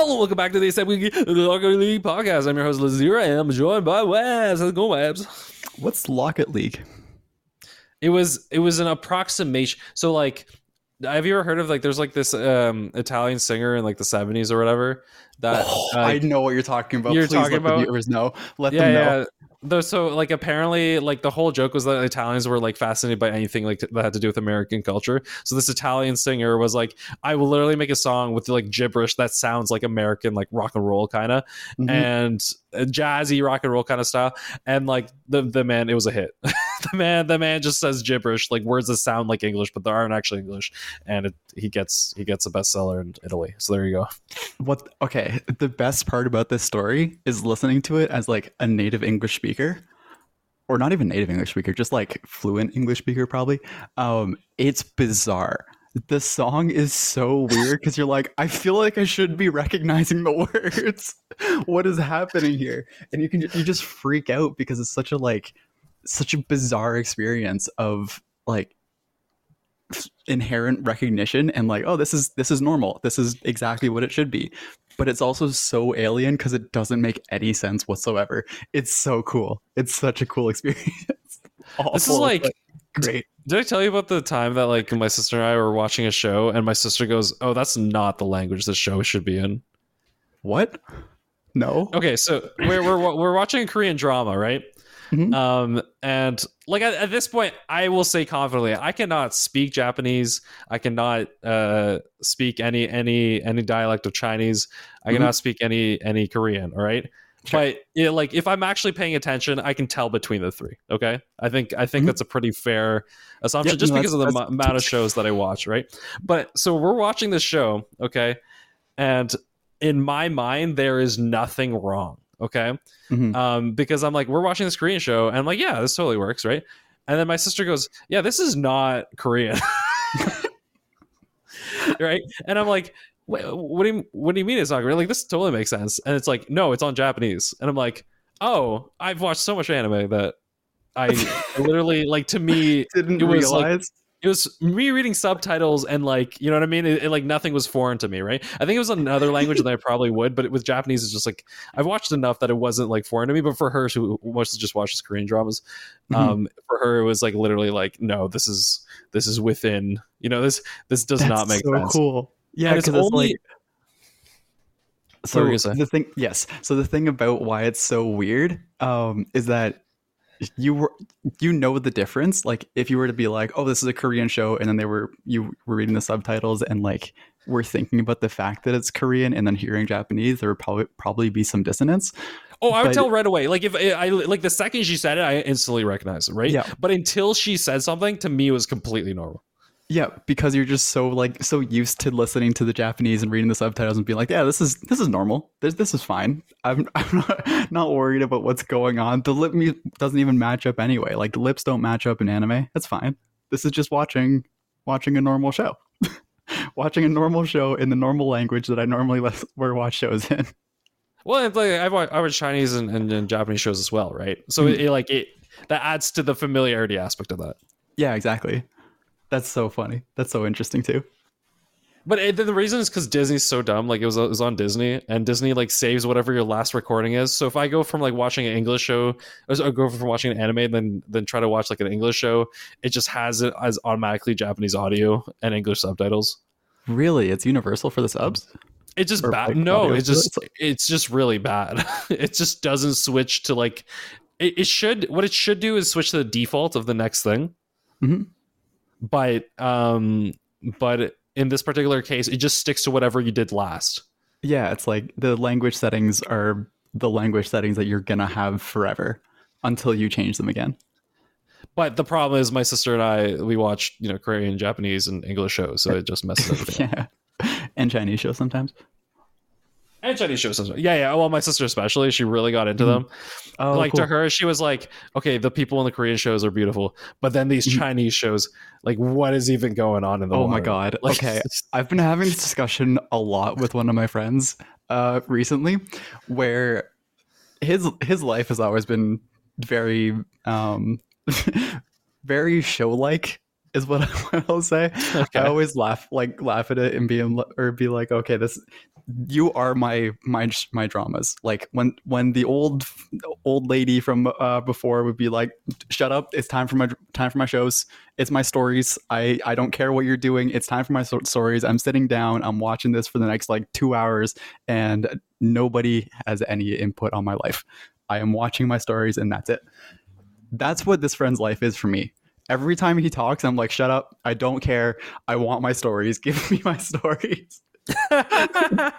Hello, welcome back to the ASAP Weekly Rocket League podcast. I'm your host, Lazero, and I'm joined by Wabs. How's it going, Wabs? What's Locket League? It was it was an approximation. So like have you ever heard of like there's like this um Italian singer in like the 70s or whatever that Oh, uh, I know what you're talking about. you're Please talking let about- the viewers know. Let yeah them know. yeah Though, so like apparently like the whole joke was that Italians were like fascinated by anything like that had to do with American culture. So this Italian singer was like, I will literally make a song with like gibberish that sounds like American like rock and roll kind of Mhm. and uh, jazzy rock and roll kind of style. And like the the man, it was a hit. the man the man just says gibberish like words that sound like English but they aren't actually English, and it, he gets he gets a bestseller in Italy. So there you go. What? Okay. The best part about this story is listening to it as like a native English speaker, or not even native English speaker, just like fluent English speaker, probably. Um, it's bizarre. The song is so weird because you're like, I feel like I should be recognizing the words. what is happening here? And you can you just freak out because it's such a like such a bizarre experience of like inherent recognition and like oh this is this is normal. This is exactly what it should be. But it's also so alien because it doesn't make any sense whatsoever. It's so cool. It's such a cool experience. This is like- great. Did I tell you about the time that like my sister and I were watching a show and my sister goes, "Oh, that's not the language this show should be in." what? No. Okay, so we're we're we're watching a Korean drama, right? Mhm. Um, and like at, at this point, I will say confidently, I cannot speak Japanese. I cannot uh speak any any any dialect of Chinese. I cannot speak any any Korean. All right. Sure. But yeah, like if I'm actually paying attention, I can tell between the three. Okay, I think I think Mhm. that's a pretty fair assumption, Yeah, just no, because of the mu- amount of shows that I watch, right? But so we're watching this show, okay, and in my mind, there is nothing wrong, okay, Mhm. um, because I'm like, we're watching this Korean show, and I'm like, yeah, this totally works, right? And then my sister goes, yeah, this is not Korean, right? And I'm like. What do you what do you mean it's not Korean? Like this totally makes sense. And it's like, no, it's on Japanese. And I'm like, oh, I've watched so much anime that I literally like to me didn't it was, like, realize it was me reading subtitles and like you know what I mean. It, it, like nothing was foreign to me, right? I think it was another language that I probably would, but with Japanese, it's just like I've watched enough that it wasn't like foreign to me. But for her, who mostly just watches Korean dramas, Mhm. um, for her it was like literally like, no, this is this is within you know this this does That's not make sense. so sense. cool yeah And it's because it's, only- like so were you gonna say? the thing yes so the thing about why it's so weird um is that you were you know the difference like if you were to be like oh this is a korean show and then they were you were reading the subtitles and like we're thinking about the fact that it's korean and then hearing japanese there would probably probably be some dissonance Oh, I would But- tell right away. Like if eh, I like the second she said it, I instantly recognized it, right? Yeah. But until she said something, to me it was completely normal. Yeah because you're just so like so used to listening to the japanese and reading the subtitles and being like yeah this is this is normal. This, this is fine. I'm, I'm not, not worried about what's going on. The lip mu- doesn't even match up anyway. Like the lips don't match up in anime. That's fine. This is just watching watching a normal show. Watching a normal show in the normal language that i normally let, where watch shows in. Well, it's like I've watched, I watch Chinese and, and, and Japanese shows as well, right? So Mhm. it, it, like it that adds to the familiarity aspect of that. yeah exactly that's so funny that's so interesting too But it, the reason is because Disney's so dumb. Like it was, it was on Disney, and Disney like saves whatever your last recording is. So if I go from like watching an English show, or I go from watching an anime, then then try to watch like an English show, it just has it as automatically Japanese audio and English subtitles. really it's universal for the subs It's just Or, bad. like, no, it's just it? it's just really bad. it just doesn't switch to like it, it should. What it should do is switch to the default of the next thing. Mhm. But um, but in this particular case, it just sticks to whatever you did last. Yeah, it's like the language settings are the language settings that you're gonna have forever until you change them again. But the problem is, my sister and I we watch you know Korean, Japanese, and English shows, so it just messes everything. up. yeah, and Chinese shows sometimes. And Chinese shows. Yeah, yeah. Well, my sister especially, she really got into Mhm. them. Oh, like to her, she was like, "Okay, the people in the Korean shows are beautiful, but then these Mhm. Chinese shows, like, what is even going on in the? Oh my god. Like, Okay. I've been having this discussion a lot with one of my friends uh, recently, where his his life has always been very um, very show like is what, I, what I'll say. Okay. I always laugh like laugh at it and be or be like, okay, this you are my my my dramas. Like when when the old old lady from uh, before would be like, shut up, it's time for my time for my shows. It's my stories. I I don't care what you're doing. It's time for my stories. I'm sitting down. I'm watching this for the next like two hours, and nobody has any input on my life. I am watching my stories, and that's it. That's what this friend's life is for me. Every time he talks, I'm like, shut up. I don't care. I want my stories. Give me my stories.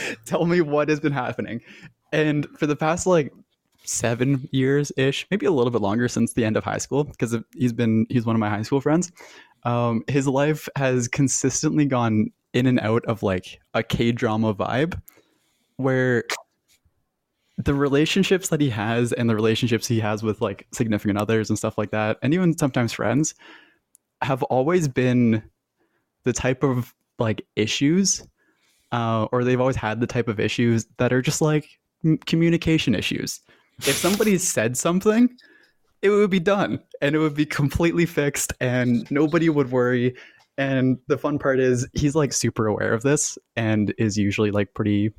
Tell me what has been happening. And for the past like seven years ish, maybe a little bit longer since the end of high school, because he's been he's one of my high school friends. Um, his life has consistently gone in and out of like a K drama vibe, where the relationships that he has and the relationships he has with like significant others and stuff like that, and even sometimes friends, have always been the type of like issues, uh, or they've always had the type of issues that are just like m- communication issues. If somebody said something, it would be done and it would be completely fixed and nobody would worry. And the fun part is he's like super aware of this and is usually like pretty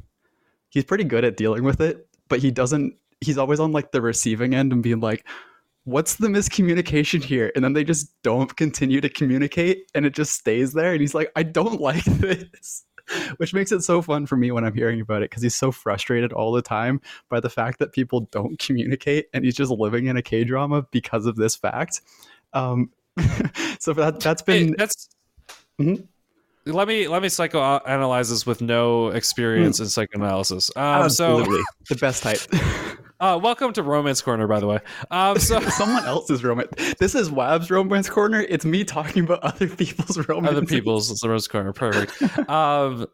he's pretty good at dealing with it, but he doesn't he's always on like the receiving end and being like what's the miscommunication here and then they just don't continue to communicate and it just stays there and he's like i don't like this which makes it so fun for me when i'm hearing about it because he's so frustrated all the time by the fact that people don't communicate and he's just living in a k drama because of this fact um so that that's Hey, been that's. Mhm. Let me let me psychoanalyze this with no experience in psychoanalysis. Um, so, absolutely the best type uh, welcome to Romance Corner, by the way. Um, so someone else's romance this is wab's romance corner it's me talking about other people's romance other people's Romance Corner, perfect. um,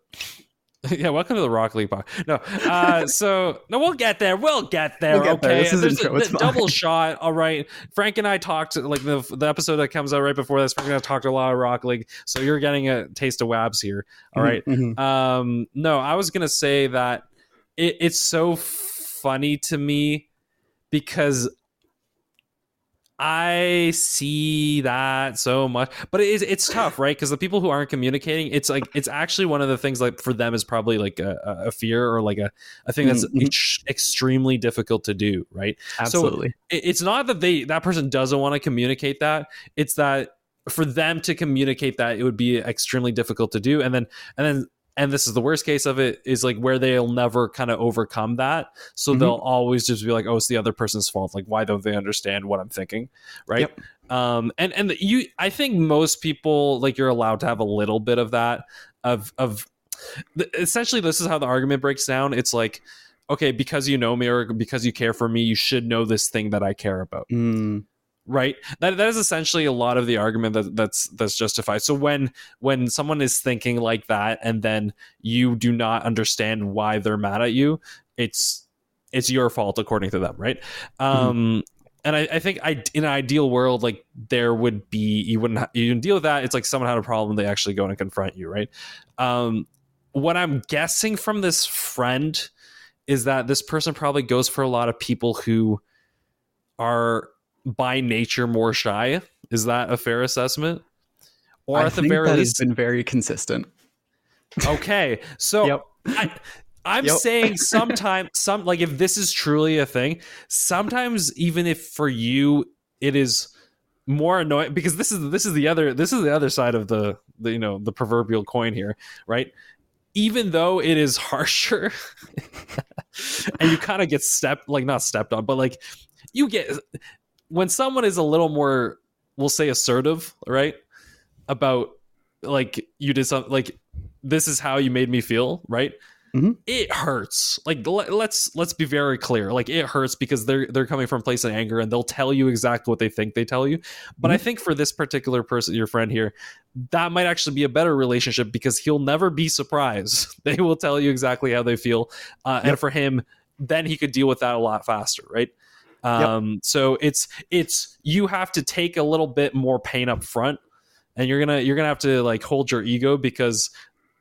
yeah, welcome to the Rock League pod. No, uh, so no, we'll get there. We'll get there. We'll get there. okay, This is There's intro. a, double shot. All right, Frank and I talked like the the episode that comes out right before this. Frank and I talked a lot of Rock League, so you're getting a taste of Wabs here. All right. Mhm. Um, no, I was gonna say that it, it's so funny to me because I see that so much, but it is it's tough, right? Because the people who aren't communicating, it's like it's actually one of the things like for them is probably like a, a fear or like a, a thing that's Mhm. ex- extremely difficult to do, right? absolutely it- it's not that they that person doesn't want to communicate that it's that for them to communicate that it would be extremely difficult to do and then and then and this is the worst case of it is like where they'll never kind of overcome that. So Mhm. they'll always just be like oh it's the other person's fault. Like why don't they understand what i'm thinking? Right? Yep. um and and you i think most people like you're allowed to have a little bit of that of of essentially this is how the argument breaks down. It's like okay because you know me or because you care for me you should know this thing that i care about. Mm, right that that is essentially a lot of the argument that that's that's justified so when when someone is thinking like that and then you do not understand why they're mad at you it's it's your fault according to them right um and I, I think I, in an ideal world, like there would be you wouldn't ha- you deal with that. It's like someone had a problem, they actually go and confront you, right? Um, what I'm guessing from this friend is that this person probably goes for a lot of people who are by nature more shy. Is that a fair assessment? Or I at the very least, has been very consistent okay. So Yep. I, I'm Yep. saying sometimes, some like if this is truly a thing, sometimes even if for you it is more annoying because this is this is the other this is the other side of the, the you know the proverbial coin here, right? Even though it is harsher, and you kind of get stepped like not stepped on, but like you get when someone is a little more, we'll say assertive, right? About like you did something like this is how you made me feel, right? Mhm. it hurts. Like le- let's let's be very clear. Like it hurts because they're they're coming from a place of anger and they'll tell you exactly what they think they tell you. But I think for this particular person, your friend here, that might actually be a better relationship because he'll never be surprised. They will tell you exactly how they feel, uh, and for him, then he could deal with that a lot faster, right? Um, so it's it's you have to take a little bit more pain up front, and you're gonna you're gonna have to like hold your ego because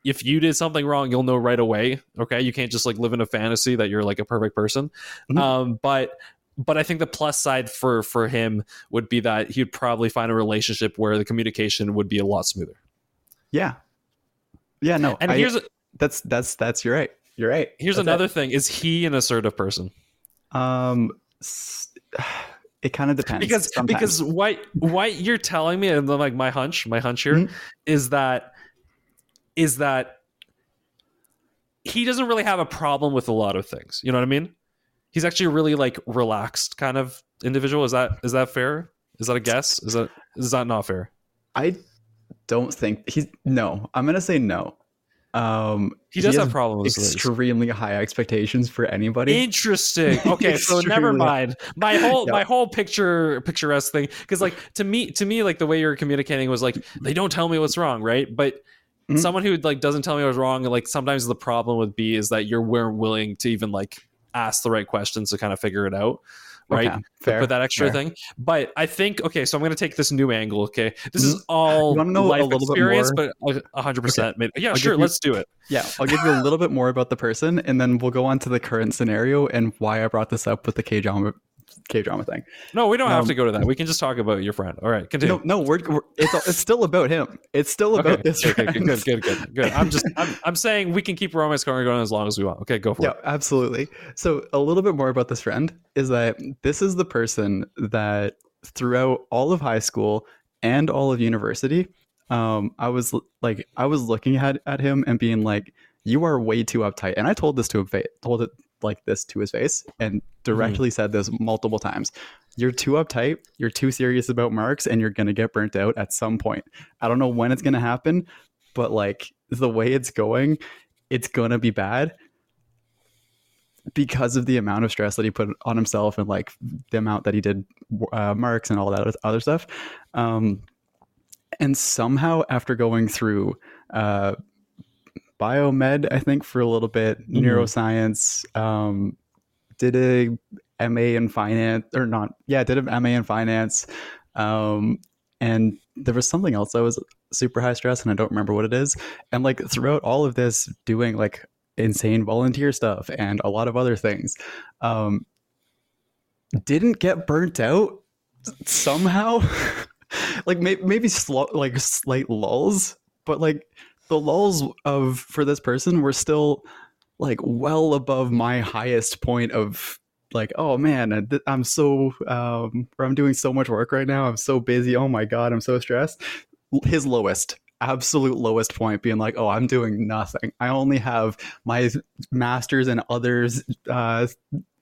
if you did something wrong, you'll know right away. Okay, you can't just like live in a fantasy that you're like a perfect person. Mhm. Um, but but I think the plus side for for him would be that he'd probably find a relationship where the communication would be a lot smoother. Yeah. Yeah, no. And I- here's that's that's that's you're right. You're right. here's That's another thing: is he an assertive person? Um it kind of depends. because sometimes. because what what you're telling me and then like my hunch my hunch here is Mhm. that is that he doesn't really have a problem with a lot of things you know what i mean he's actually a really like relaxed kind of individual is that is that fair is that a guess is that is that not fair I don't think he's no. I'm gonna say no. Um he does has have problems with extremely high expectations for anybody. Interesting. Okay, so never mind. My whole Yeah. my whole picture picturesque thing because like to me to me like the way you're communicating was like they don't tell me what's wrong, right? But Mhm. someone who like doesn't tell me what's wrong, like sometimes the problem would be is that you're willing to even like ask the right questions to kind of figure it out, right? Okay, fair. Put that extra fair. thing. But I think okay, so I'm going to take this new angle. Okay, this is Mhm. all You wanna a life experience, more? but a hundred percent. Yeah, I'll sure. you- Let's do it. Yeah, I'll give you a little bit more about the person, and then we'll go on to the current scenario and why I brought this up with the K drama, K drama thing. No, we don't have Um, to go to that. We can just talk about your friend. All right, continue. No, no, we're, we're it's it's still about him. It's still about Okay, this. okay, good, good, good, good, good. I'm just, I'm, I'm saying we can keep romance going going as long as we want. Okay, go for Yeah, it. absolutely. So a little bit more about this friend is that this is the person that throughout all of high school and all of university, um, I was like, I was looking at at him and being like, "You are way too uptight." And I told this to him, told it like this to his face, and directly said this multiple times. You're too uptight. You're too serious about marks, and you're gonna get burnt out at some point. I don't know when it's gonna happen, but like the way it's going, it's gonna be bad because of the amount of stress that he put on himself and like the amount that he did uh, marks and all that other stuff um, and somehow after going through uh, biomed i think for a little bit Mhm. neuroscience um, did a ma in finance or not yeah did an ma in finance um, and there was something else that was super high stress and i don't remember what it is and like throughout all of this doing like insane volunteer stuff and a lot of other things um didn't get burnt out somehow like may- maybe slow like slight lulls but like the lulls of for this person were still like well above my highest point of like oh man i'm so um i'm doing so much work right now. I'm so busy. Oh my god i'm so stressed. His lowest absolute lowest point being like oh i'm doing nothing. I only have my masters and others uh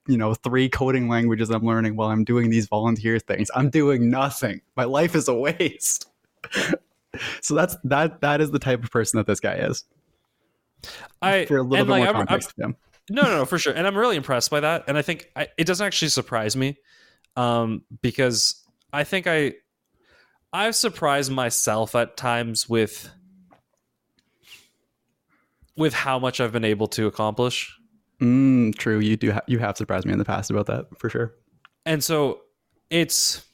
you know three coding languages i'm learning while i'm doing these volunteer things. I'm doing nothing. My life is a waste so that's that that is the type of person that this guy is I for a little bit like, more I'm- I'm- context to him no, no, no, for sure. And I'm really impressed by that. And I think I, it doesn't actually surprise me, um, because I think I, I've surprised myself at times with, with how much I've been able to accomplish. mm, true you do ha- you have surprised me in the past about that for sure and so it's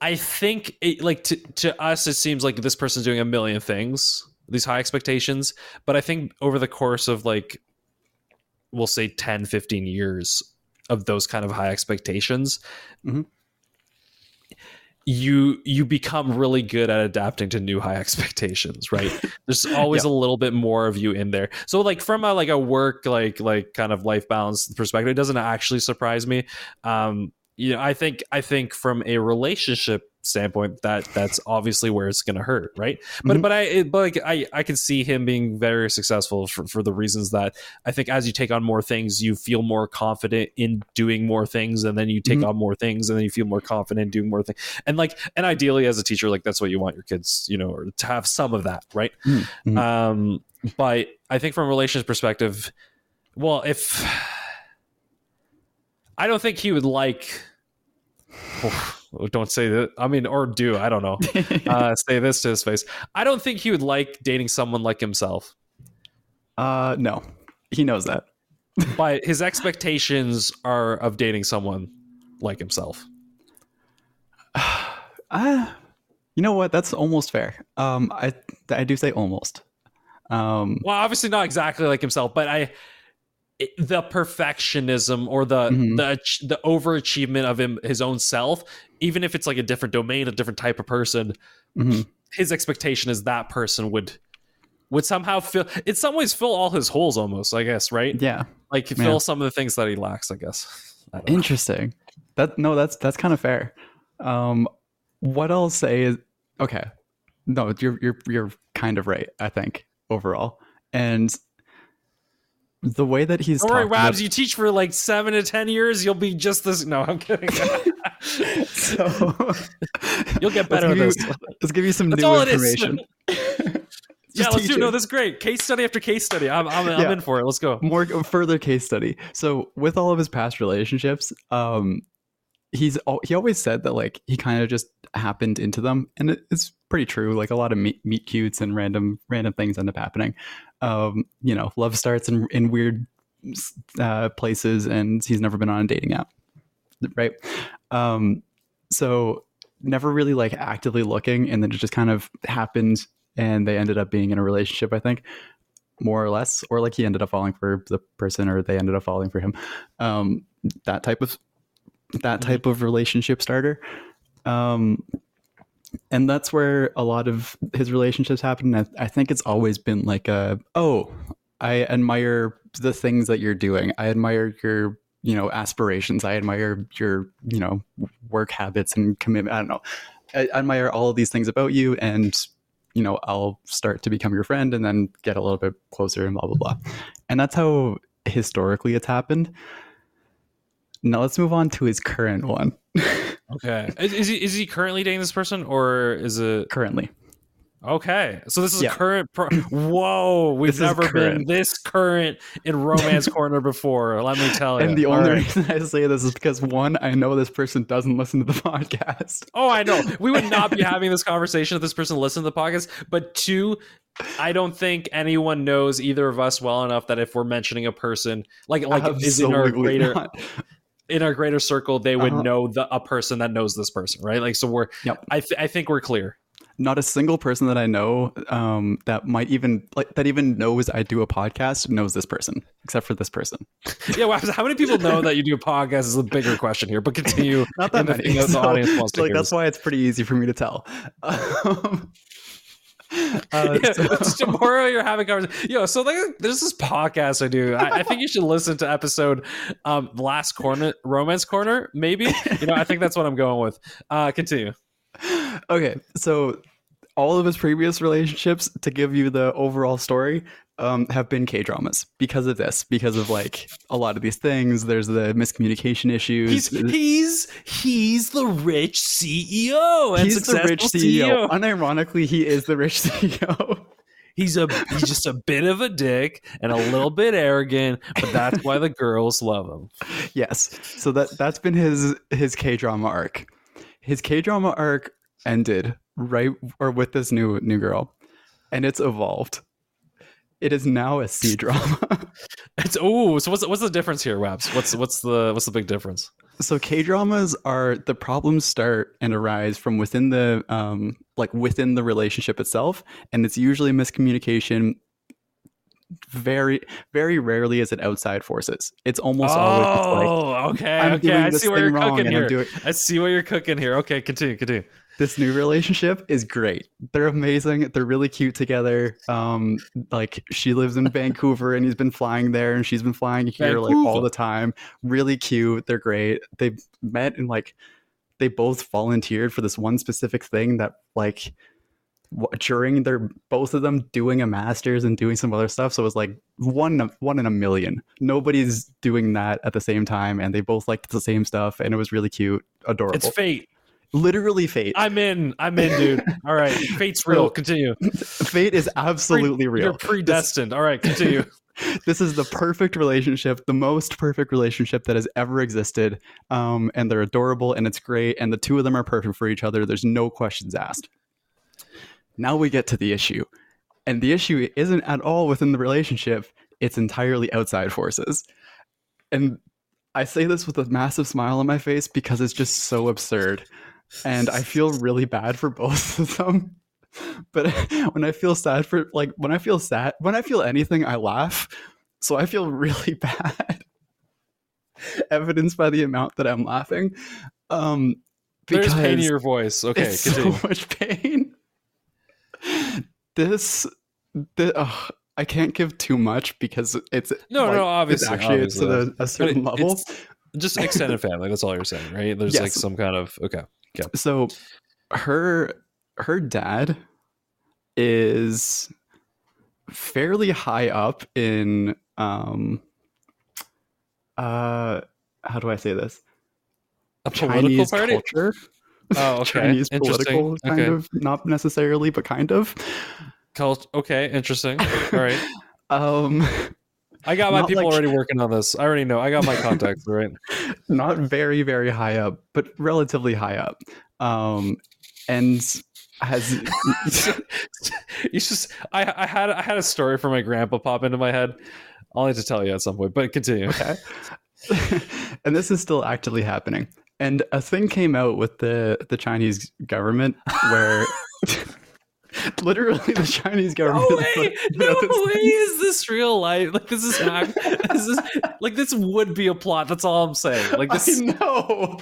i think it, like to, to us it seems like this person's doing a million things these high expectations but i think over the course of like we'll say 10 15 years of those kind of high expectations Mhm. you you become really good at adapting to new high expectations right? There's always a little bit more of you in there. So like from a like a work like like kind of life balance perspective it doesn't actually surprise me. Um you know i think i think from a relationship standpoint that that's obviously where it's going to hurt right but Mhm. but i it, but like i i can see him being very successful for, for the reasons that i think as you take on more things you feel more confident in doing more things and then you take Mhm. on more things and then you feel more confident in doing more things and like and ideally as a teacher like that's what you want your kids you know or to have some of that right Mhm. Mhm. um but I think from a relationship perspective, well, if I don't think he would like. Oh, don't say that. I mean, or do I don't know. Uh, say this to his face. I don't think he would like dating someone like himself. Uh, no, he knows that. But his expectations are of dating someone like himself. Ah, you know what? That's almost fair. Um, I I do say almost. Um, Well, obviously not exactly like himself, but I the perfectionism or the Mhm. the the overachievement of him his own self, even if it's like a different domain, a different type of person, mhm. his expectation is that person would would somehow fill in some ways fill all his holes almost, I guess, right? yeah, Like fill Yeah. some of the things that he lacks, I guess. I don't know. interesting. That no, that's that's kind of fair. Um, what I'll say is okay. No, you're you're you're kind of right. I think overall, and the way that he's Don't worry, talking about- Wabs, you teach for like seven to ten years, you'll be just this no, I'm kidding. so You'll get let's better at give you- this. Let's give you some That's new all it information. yeah, let's do. teach No, this is great. Case study after case study. I'm, I'm, I'm in for it. Let's go. more further case study. So with all of his past relationships, um, he's he always said that like he kind of just happened into them, and it's pretty true. Like a lot of meet, meet cutes and random random things end up happening. Um, you know, love starts in in weird uh, places, and he's never been on a dating app, right? Um, so never really like actively looking, and then it just kind of happened, and they ended up being in a relationship. I think more or less, or like he ended up falling for the person, or they ended up falling for him. Um, that type of that type of relationship starter. Um, and that's where a lot of his relationships happen. I, I think it's always been like a oh, I admire the things that you're doing. I admire your you know aspirations. I admire your you know work habits and commitment. I don't know. I, I admire all of these things about you, and you know I'll start to become your friend, and then get a little bit closer, and blah blah blah. And that's how historically it's happened. Now let's move on to his current one. Okay. Is, is he is he currently dating this person or is it currently, okay? So this is Yeah. a current. Pro- Whoa, we've This never been this current in romance corner before. Let me tell you. and the All only right. reason I say this is because one, I know this person doesn't listen to the podcast. Oh, I know. We would not be having this conversation if this person listened to the podcast. But two, I don't think anyone knows either of us well enough that if we're mentioning a person like like is in our Absolutely greater not. In our greater circle, they would Uh-huh. know the a person that knows this person, right? Like so we're Yep. I th- I think we're clear. Not a single person that I know um, that might even like that even knows I do a podcast knows this person, except for this person. Yeah, well, how many people know that you do a podcast is a bigger question here, but continue. Not that in the many. the audience wants to like hear. that's why it's pretty easy for me to tell. Um, uh, yeah, so- tomorrow you're having conversation. Yo, so like there's this podcast I do. I, I think you should listen to episode um last corner romance corner, maybe. You know, I think that's what I'm going with. Uh continue. okay, so all of his previous relationships, to give you the overall story, um, have been K dramas because of this, because of like a lot of these things. There's the miscommunication issues. He's he's he's the rich CEO and He's the successful rich CEO. CEO. Unironically, he is the rich CEO. He's a he's just a bit of a dick and a little bit arrogant, but that's why the girls love him. yes. So that that's been his his K drama arc. His K drama arc ended right or with this new new girl, and it's evolved. It is now a C drama. It's oh, so what's what's the difference here, Wabs? What's what's the what's the big difference? so K dramas are the problems start and arise from within the um like within the relationship itself, and it's usually miscommunication. Very very rarely is it outside forces. It's almost always like Oh, okay, I'm okay. I see what you're cooking here. doing I see what you're cooking here. Okay, continue, continue. This new relationship is great. They're amazing. They're really cute together. Um, like she lives in Vancouver and he's been flying there and she's been flying here like all the time. Really cute. They're great. They met and like they both volunteered for this one specific thing that like during their both of them doing a master's and doing some other stuff so it was like one one in a million nobody's doing that at the same time and they both liked the same stuff and it was really cute adorable It's fate. Literally fate. I'm in. I'm in, dude. All right. Fate's real. Continue. fate is absolutely real. You're predestined. All right. Continue. this is the perfect relationship, the most perfect relationship that has ever existed. Um, and they're adorable and it's great. And the two of them are perfect for each other. There's no questions asked. Now we get to the issue. And the issue isn't at all within the relationship, it's entirely outside forces. And I say this with a massive smile on my face because it's just so absurd. And I feel really bad for both of them. But when I feel sad for, like, when I feel sad, when I feel anything, I laugh. So I feel really bad. Evidenced by the amount that I'm laughing. Um, There's pain in your voice. Okay. it's so much pain. This, the, ugh, I can't give too much because it's No, like, no, obviously, it's actually it's obviously. at a, a certain it- level. it's Just extended family. That's all you're saying, right? There's like some kind of okay. So her her dad is fairly high up in um uh how do I say this? A political Chinese party. culture. Oh, okay. Chinese political kind okay. of not necessarily but kind of. Cult- okay. Interesting. All right. Um I got my Not people like- already working on this. I already know. I got my contacts right. not very very high up but relatively high up um and has you just I, I had I had a story for my grandpa pop into my head. I'll need to tell you at some point, but continue. okay and this is still actively happening and a thing came out with the the chinese government where literally the chinese government. No way! No way! Is this real life? Like this is not. This is like this would be a plot. That's all I'm saying. Like this. I know.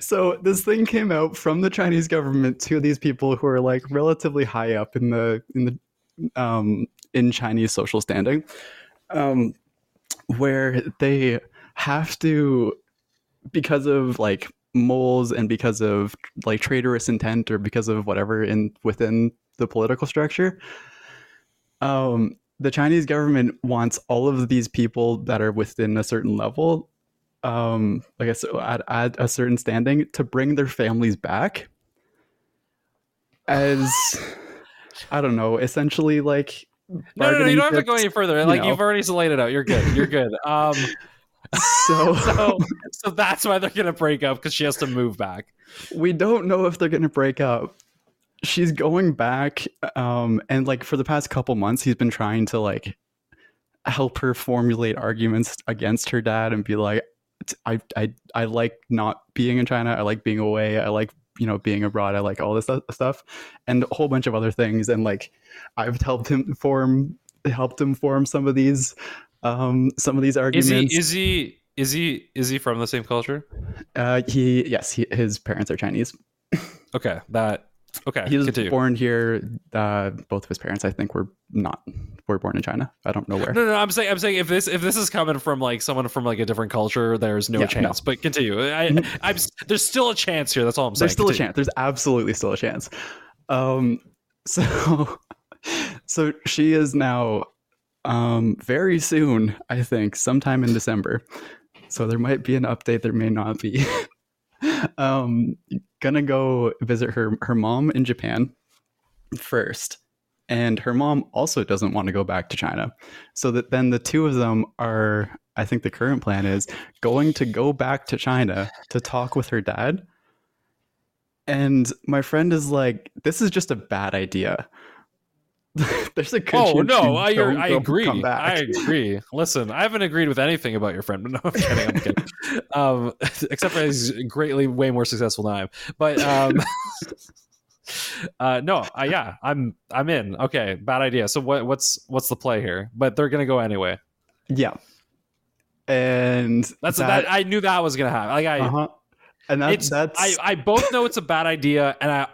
so this thing came out from the Chinese government to these people who are like relatively high up in the in the um, in Chinese social standing, um, where they have to because of like moles and because of like traitorous intent or because of whatever in within the political structure um the chinese government wants all of these people that are within a certain level um like I said, at, at a certain standing to bring their families back as i don't know essentially like No, no, no, you don't have to go any further. you Like know. you've already laid it out. You're good. You're good. Um, so so, so that's why they're gonna break up because she has to move back. we don't know if they're gonna break up. She's going back um and like for the past couple months he's been trying to like help her formulate arguments against her dad and be like i i, I like not being in china. I like being away. I like you know being abroad. I like all this stuff and a whole bunch of other things and like i've helped him form helped him form some of these um some of these Is arguments he? Is he? Is he? Is he from the same culture? uh he yes he, his parents are chinese Okay, that. Okay, he was continue. born here. Uh, both of his parents, I think, were not were born in China. I don't know where. No, no, I'm saying, I'm saying, if this, if this is coming from like someone from like a different culture, there's no Yeah, chance. But continue. I, I'm, there's still a chance here. That's all I'm saying. There's still a chance. There's absolutely still a chance. Um, so, so she is now, um, very soon. I think sometime in December. So there might be an update. There may not be. um, gonna go visit her her mom in Japan first. And her mom also doesn't want to go back to China. So that then the two of them are, I think the current plan is going to go back to China to talk with her dad. And my friend is like, this is just a bad idea. There's a good Oh no, I, I agree. I agree. Listen, I haven't agreed with anything about your friend. No, I'm kidding. I'm kidding. um, except for he's greatly way more successful than I am. But um, uh, no, uh, yeah, I'm I'm in. Okay, bad idea. So what what's what's the play here? But they're gonna go anyway. Yeah. And That's that, that. I knew that was gonna happen. Like I, uh-huh. And that, it's that's I, I both know it's a bad idea, and I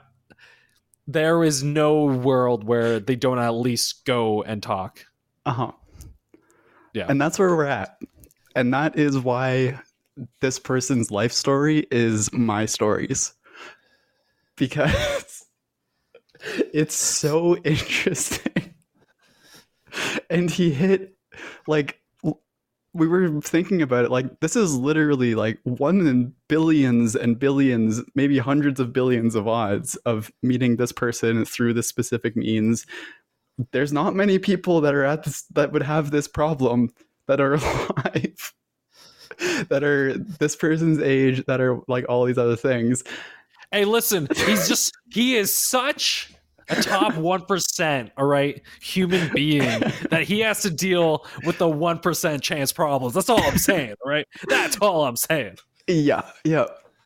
there is no world where they don't at least go and talk. uh-huh. Yeah. And that's where we're at. And that is why this person's life story is my stories. Because it's so interesting. And he hit like we were thinking about it like this is literally like one in billions and billions maybe hundreds of billions of odds of meeting this person through this specific means. There's not many people that are at this that would have this problem that are alive that are this person's age that are like all these other things. Hey, listen, he's just he is such a top one percent, all right, human being that he has to deal with the one percent chance problems. That's all I'm saying, right? That's all I'm saying. yeah yeah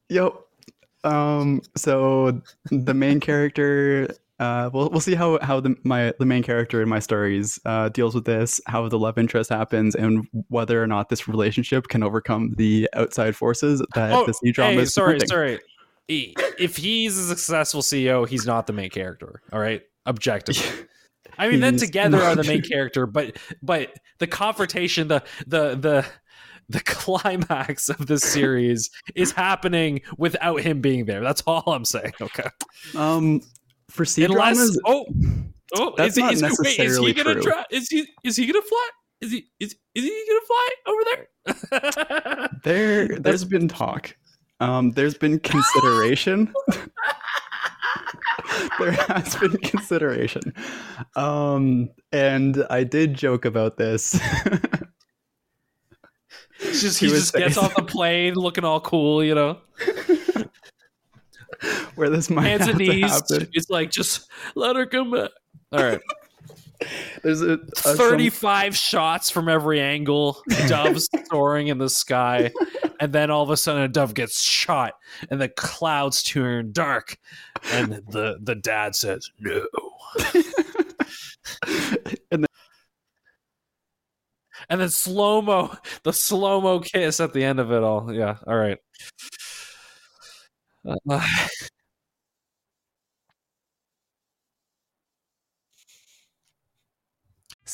yep um so the main character uh we'll, we'll see how how the my the main character in my stories uh deals with this how the love interest happens and whether or not this relationship can overcome the outside forces that this new drama Oh, hey, is sorry, presenting. sorry. If he's a successful CEO, he's not the main character. All right, objectively. I mean, then together are the main character, but but the confrontation, the the the the climax of this series is happening without him being there. That's all I'm saying. Okay, um for C dramas oh oh That's is, he- not is, wait, is he gonna true. try? Is he is he gonna fly? Is he is is he gonna fly over there? there there's been talk um there's been consideration there has been consideration um and i did joke about this just He just gets off the plane looking all cool, you know. where this might Hands and knees. It's like just let her come back. All right. there's a, a some- 35 shots from every angle, doves soaring in the sky, and then all of a sudden a dove gets shot and the clouds turn dark and the the dad says no. and then And then slow-mo, the slow-mo kiss at the end of it all. Yeah, all right. Uh,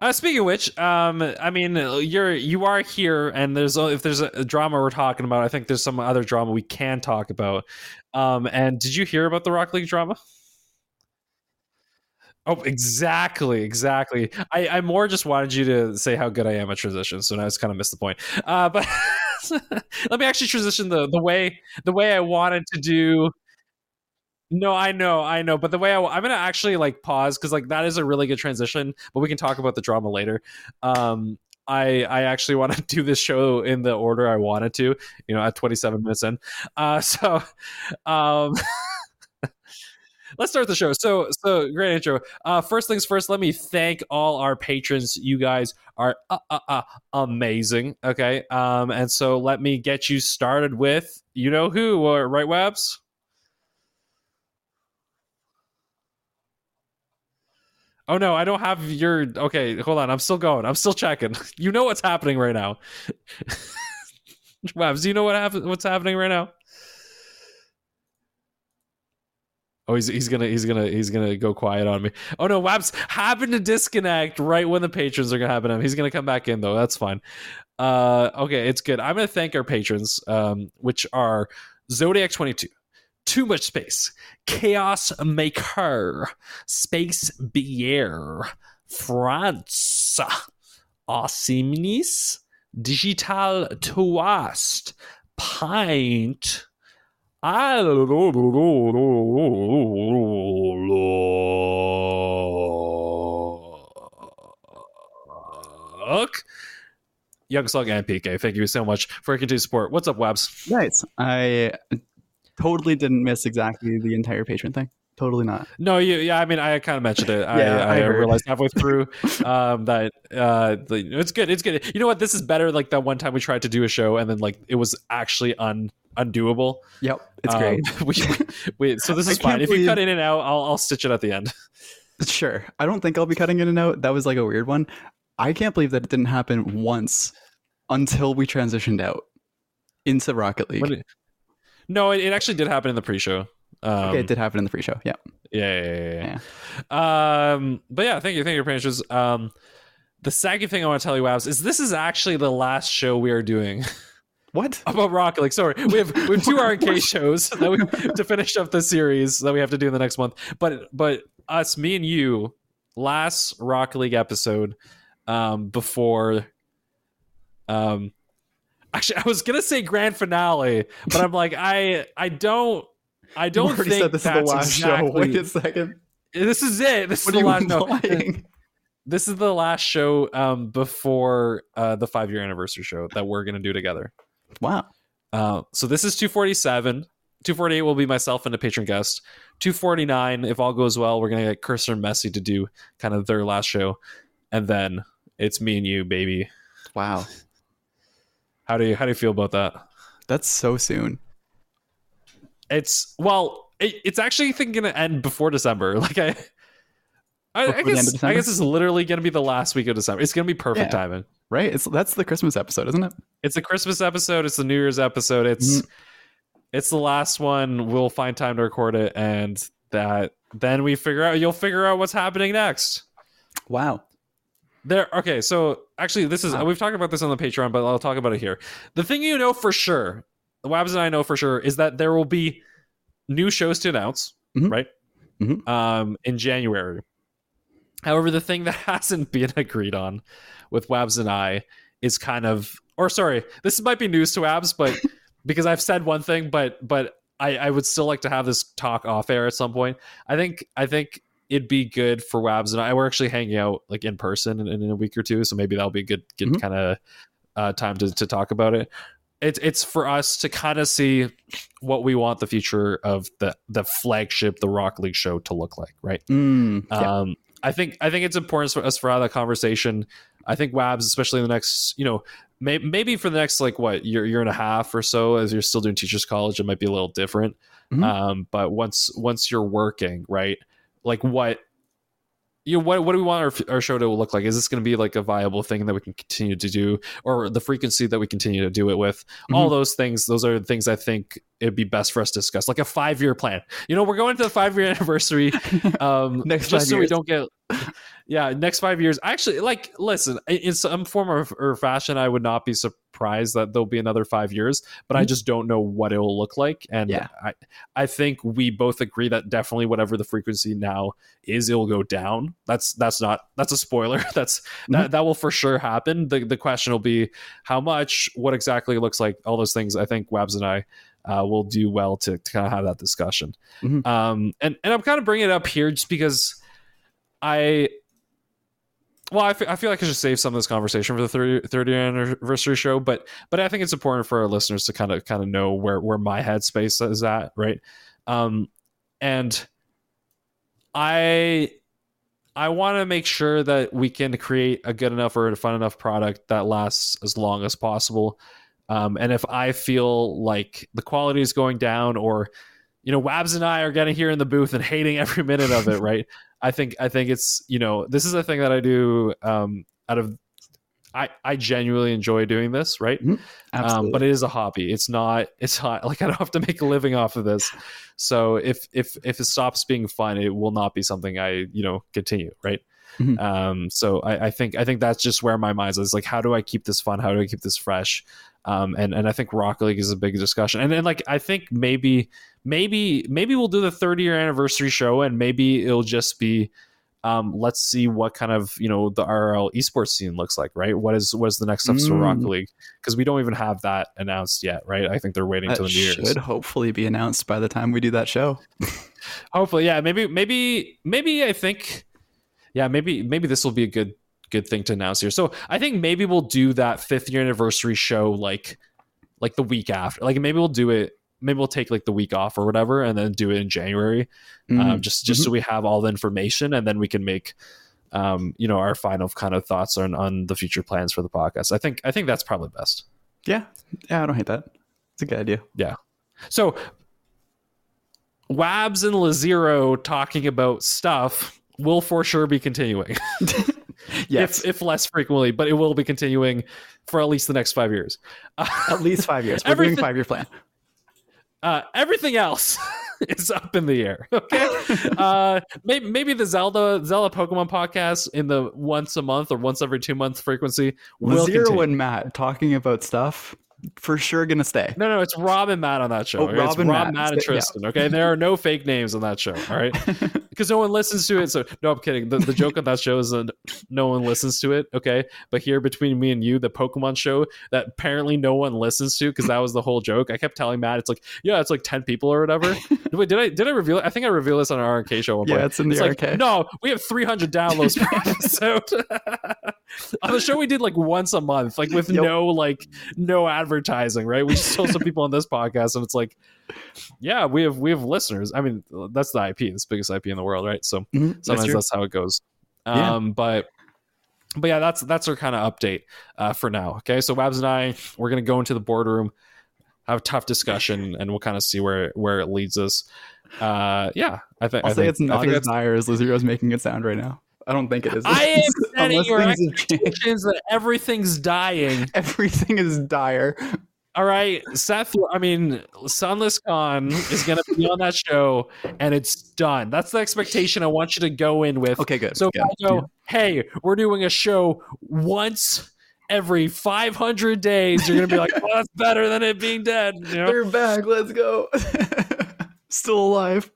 Uh, speaking of which, um, I mean, you're you are here, and there's if there's a, drama we're talking about, I think there's some other drama we can talk about. Um, and did you hear about the Rock League drama? Oh, exactly, exactly. I, I more just wanted you to say how good I am at transition, so now it's kind of missed the point. Uh, but let me actually transition the the way the way I wanted to do. No, I know, I know, but the way I, am gonna actually like pause because like that is a really good transition, but we can talk about the drama later. Um, I I actually want to do this show in the order I wanted to, you know, at 27 minutes in. Uh, so, um. Let's start the show. So, so great intro. Uh, first things first, let me thank all our patrons. You guys are uh, uh, uh, amazing. Okay, um, and so let me get you started with you know who, right, Wabs? Oh no, I don't have your. Okay, hold on. I'm still going. I'm still checking. You know what's happening right now. Wabs, do you know what happen- What's happening right now? Oh, he's he's gonna he's gonna he's gonna go quiet on me. Oh no, Wabs happened to disconnect right when the patrons are gonna happen. He's gonna come back in though. That's fine. Uh, okay, it's good. I'm gonna thank our patrons, um, which are Zodiac twenty two, Too Much Space, Chaos Maker, Space Bier, France, Osiminis, Digital Toast, Pint. Look. Young Slug and PK, thank you so much for your continued support. What's up, Wabs? nice i totally didn't miss exactly the entire patron thing totally not No, you, yeah, I mean, I kind of mentioned it. Yeah, I, I I, realized halfway through um, that uh, the, it's good. It's good. You know what? This is better. Like that one time we tried to do a show and then like it was actually un undoable. yep it's Um, great we, we, so this I is fine. If you cut in and out, I'll, I'll stitch it at the end. Sure. I don't think I'll be cutting in and out. That was like a weird one. I can't believe that it didn't happen once until we transitioned out into Rocket League. What no, it, it actually did happen in the pre-show. Um, okay, it did happen in the pre-show. Yeah. Yeah, yeah, yeah, yeah. Um, but yeah, thank you, thank you, Pinches. Um, the second thing I want to tell you, Wabs, is this is actually the last show we are doing What? about Rocket League. Sorry, we have we have two RK shows that we to finish up the series that we have to do in the next month. But but us, me and you, last Rocket League episode, um, before, um, actually, I was gonna say grand finale, but I'm like, I I don't. I don't you think said this that's is the last exactly, show. Wait a second. This is it. This What is the last. Implying? this is the last show um, before uh, the five year anniversary show that we're gonna do together. Wow. Uh, so this is 247. 248 will be myself and a patron guest. 249, if all goes well, we're gonna get Cursor and Messi to do kind of their last show, and then it's me and you, baby. Wow. How do you how do you feel about that? That's so soon. It's well, it, it's actually I think gonna end before December. Like I. I, I Before the end of guess I guess it's literally gonna be the last week of December. It's gonna be perfect Yeah. timing. Right? It's that's the Christmas episode, isn't it? It's a Christmas episode. It's the New Year's episode. It's Mhm. it's the last one. We'll find time to record it, and that then we figure out. You'll figure out what's happening next. Wow. There. Okay. So actually, this is we've talked about this on the Patreon, but I'll talk about it here. The thing you know for sure, the Wabs and I know for sure, is that there will be new shows to announce, Mhm. right? Mhm. Um, in January. However, the thing that hasn't been agreed on with Wabs and I is kind of, or sorry, this might be news to Wabs, but because I've said one thing, but but I, I would still like to have this talk off air at some point. I think I think it'd be good for Wabs and I. We're actually hanging out like in person in, in a week or two, so maybe that'll be a good good Mhm. kind of uh, time to to talk about it. It's it's for us to kind of see what we want the future of the the flagship the Rock League show to look like, right? Mm, yeah. Um, I think I think it's important for us for have that conversation. I think Wabs, especially in the next, you know, may, maybe for the next like what year year and a half or so, as you're still doing teachers college, it might be a little different. Mhm. Um, but once once you're working, right, like what you know, what what do we want our, our show to look like? Is this going to be like a viable thing that we can continue to do, or the frequency that we continue to do it with? All those things, those are the things I think it'd be best for us to discuss, like a five year plan. You know, we're going to the five year anniversary um Next just so we don't get yeah next five years. Actually like listen in some form of or fashion i would not be surprised that there'll be another five years but i Mhm. just don't know what it will look like. And Yeah. i i think we both agree that definitely whatever the frequency now is it'll go down. That's that's not that's a spoiler. That's that that will for sure happen. The the question will be how much what exactly it looks like all those things i think wabs and i uh, will do well to, to kind of have that discussion. Mhm. um and and i'm kind of bringing it up here just because I well, I feel like I should save some of this conversation for the 30, 30 anniversary show, but but I think it's important for our listeners to kind of kind of know where where my headspace is at, right? Um, and I I want to make sure that we can create a good enough or a fun enough product that lasts as long as possible. Um, and if I feel like the quality is going down, or you know, Wabs and I are getting here in the booth and hating every minute of it, right? I think I think it's you know this is a thing that I do um, out of I I genuinely enjoy doing this, right? Absolutely. Um, but it is a hobby. It's not. It's not like I don't have to make a living off of this. So if if if it stops being fun, it will not be something I you know continue, right? Mhm. Um, so I, I think I think that's just where my mind is. Like, how do I keep this fun? How do I keep this fresh? Um, and and I think Rocket League is a big discussion. And then like I think maybe maybe maybe we'll do the 30 year anniversary show, and maybe it'll just be um, let's see what kind of you know the RL esports scene looks like, right? What is what is the next steps for Mm. Rocket League? Because we don't even have that announced yet, right? I think they're waiting that till the New Year's. should hopefully be announced by the time we do that show. Hopefully, yeah. Maybe maybe maybe I think yeah maybe maybe this will be a good good thing to announce here. So I think maybe we'll do that fifth year anniversary show like like the week after. Like maybe we'll do it. Maybe we'll take like the week off or whatever, and then do it in January. um, Mm. just just so we have all the information and then we can make um, you know our final kind of thoughts on on the future plans for the podcast i think i think that's probably best yeah, yeah, I don't hate that. It's a good idea. Yeah. So wabs and lazero talking about stuff will for sure be continuing. Yes, if if less frequently, but it will be continuing for at least the next five years. at least five years. We're doing five year plan. Uh, everything else is up in the air. Okay, uh, maybe maybe the Zelda Zelda Pokemon podcast in the once a month or once every two months frequency will Zero continue. and Matt talking about stuff for sure gonna stay. No, no, it's Rob and Matt on that show. Oh, okay? Rob it's and Rob, Matt. Matt, and Yeah. Tristan. Okay, there are no fake names on that show. All right, because no one listens to it. So no, I'm kidding. The, the joke on that show is that no one listens to it. Okay, but here between me and you, the Pokemon show that apparently no one listens to because that was the whole joke. I kept telling Matt, it's like, yeah, it's like ten people or whatever. Wait, did I did I reveal it? I think I revealed this on our RK show. One Yeah, point. it's in the like, RK. No, we have 300 downloads per episode. on the show we did like once a month, like with Yep. no like no advertising, right? We just told some people on this podcast, and it's like, yeah, we have we have listeners. I mean, that's the IP, it's the biggest IP in the world, right? So Mhm, that's sometimes true. that's, how it goes. Yeah. Um, but but yeah, that's that's our kind of update uh, for now. Okay, so Wabs and I, we're gonna go into the boardroom, have a tough discussion, and we'll kind of see where where it leads us. Uh, yeah, I think I'll I say think, it's I not think as that's dire as Lazero's making it sound right now. I don't think it is. I am setting your things have changed. expectations that everything's dying. Everything is dire. All right, Seth. I mean, Sunless Con is going to be on that show, and it's done. That's the expectation I want you to go in with. Okay, good. So if. I go, hey, we're doing a show once every 500 days, you're going to be like, well, that's better than it being dead. You know? They're back. Let's go. Still alive.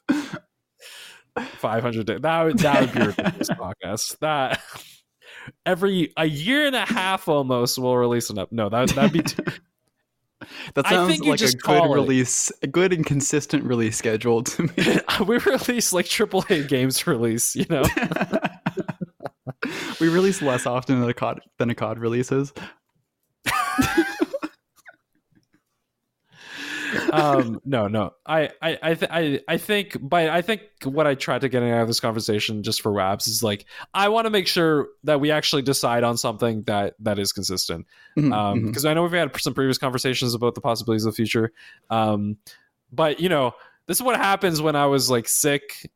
500 days. That would, that would be a ridiculous podcast. That every a year and a half almost we'll release an up. No, that that'd be too, That sounds like a good release, a good and consistent release schedule to me. we release like AAA games release, you know. we release less often than a COD than a COD releases. Um no no. I i I, th- I i think but i think what i tried to get out of this conversation just for Wabs is like i want to make sure that we actually decide on something that that is consistent. Mhm, um mhm. because i know we've had some previous conversations about the possibilities of the future. Um but you know this is what happens when i was like sick